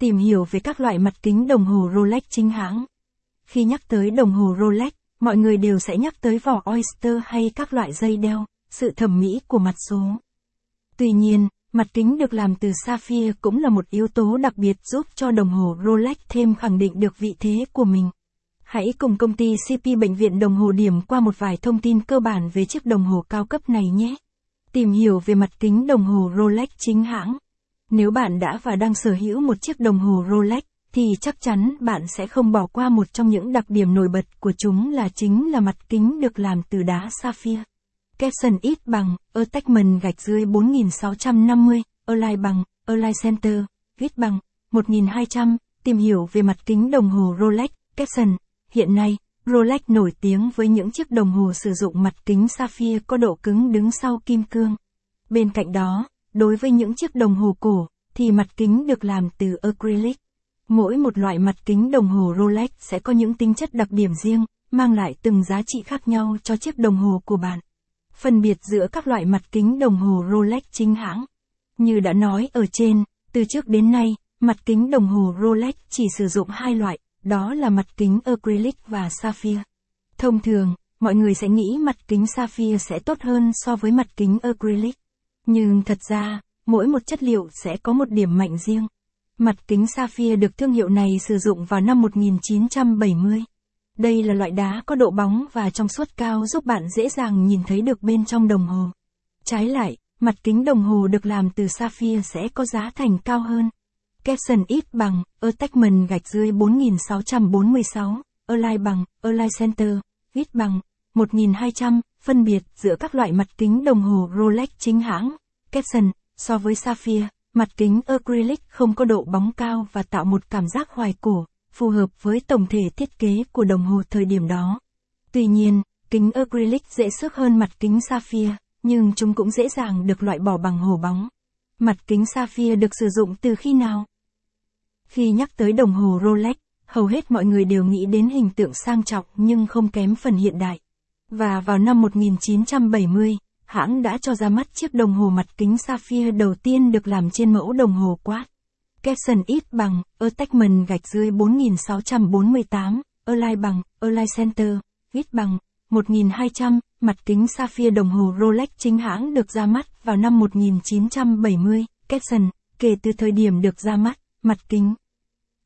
Tìm hiểu về các loại mặt kính đồng hồ Rolex chính hãng. Khi nhắc tới đồng hồ Rolex, mọi người đều sẽ nhắc tới vỏ Oyster hay các loại dây đeo, sự thẩm mỹ của mặt số. Tuy nhiên, mặt kính được làm từ sapphire cũng là một yếu tố đặc biệt giúp cho đồng hồ Rolex thêm khẳng định được vị thế của mình. Hãy cùng công ty CP Bệnh viện Đồng hồ điểm qua một vài thông tin cơ bản về chiếc đồng hồ cao cấp này nhé. Tìm hiểu về mặt kính đồng hồ Rolex chính hãng. Nếu bạn đã và đang sở hữu một chiếc đồng hồ Rolex, thì chắc chắn bạn sẽ không bỏ qua một trong những đặc điểm nổi bật của chúng là chính là mặt kính được làm từ đá sapphire. Capson ít bằng, attachment gạch dưới 4650, Align bằng, Align Center, viết bằng, 1200, tìm hiểu về mặt kính đồng hồ Rolex, Capson. Hiện nay, Rolex nổi tiếng với những chiếc đồng hồ sử dụng mặt kính sapphire có độ cứng đứng sau kim cương. Bên cạnh đó, đối với những chiếc đồng hồ cổ, thì mặt kính được làm từ acrylic. Mỗi một loại mặt kính đồng hồ Rolex sẽ có những tính chất đặc điểm riêng, mang lại từng giá trị khác nhau cho chiếc đồng hồ của bạn. Phân biệt giữa các loại mặt kính đồng hồ Rolex chính hãng. Như đã nói ở trên, từ trước đến nay, mặt kính đồng hồ Rolex chỉ sử dụng hai loại, đó là mặt kính acrylic và sapphire. Thông thường, mọi người sẽ nghĩ mặt kính sapphire sẽ tốt hơn so với mặt kính acrylic. Nhưng thật ra, mỗi một chất liệu sẽ có một điểm mạnh riêng. Mặt kính sapphire được thương hiệu này sử dụng vào năm 1970. Đây là loại đá có độ bóng và trong suốt cao giúp bạn dễ dàng nhìn thấy được bên trong đồng hồ. Trái lại, mặt kính đồng hồ được làm từ sapphire sẽ có giá thành cao hơn. Capson ít bằng, attachment gạch dưới 4646, Align bằng, Align Center, ít bằng, 1200, phân biệt giữa các loại mặt kính đồng hồ Rolex chính hãng. Capson, so với Sapphire, mặt kính acrylic không có độ bóng cao và tạo một cảm giác hoài cổ, phù hợp với tổng thể thiết kế của đồng hồ thời điểm đó. Tuy nhiên, kính acrylic dễ xước hơn mặt kính Sapphire, nhưng chúng cũng dễ dàng được loại bỏ bằng hồ bóng. Mặt kính Sapphire được sử dụng từ khi nào? Khi nhắc tới đồng hồ Rolex, hầu hết mọi người đều nghĩ đến hình tượng sang trọng nhưng không kém phần hiện đại. Và vào năm 1970, hãng đã cho ra mắt chiếc đồng hồ mặt kính sapphire đầu tiên được làm trên mẫu đồng hồ quát. Capson ít bằng, attachment gạch dưới 4648, Align bằng, Align Center, ít bằng, 1200, mặt kính sapphire đồng hồ Rolex chính hãng được ra mắt vào năm 1970, Capson, kể từ thời điểm được ra mắt, mặt kính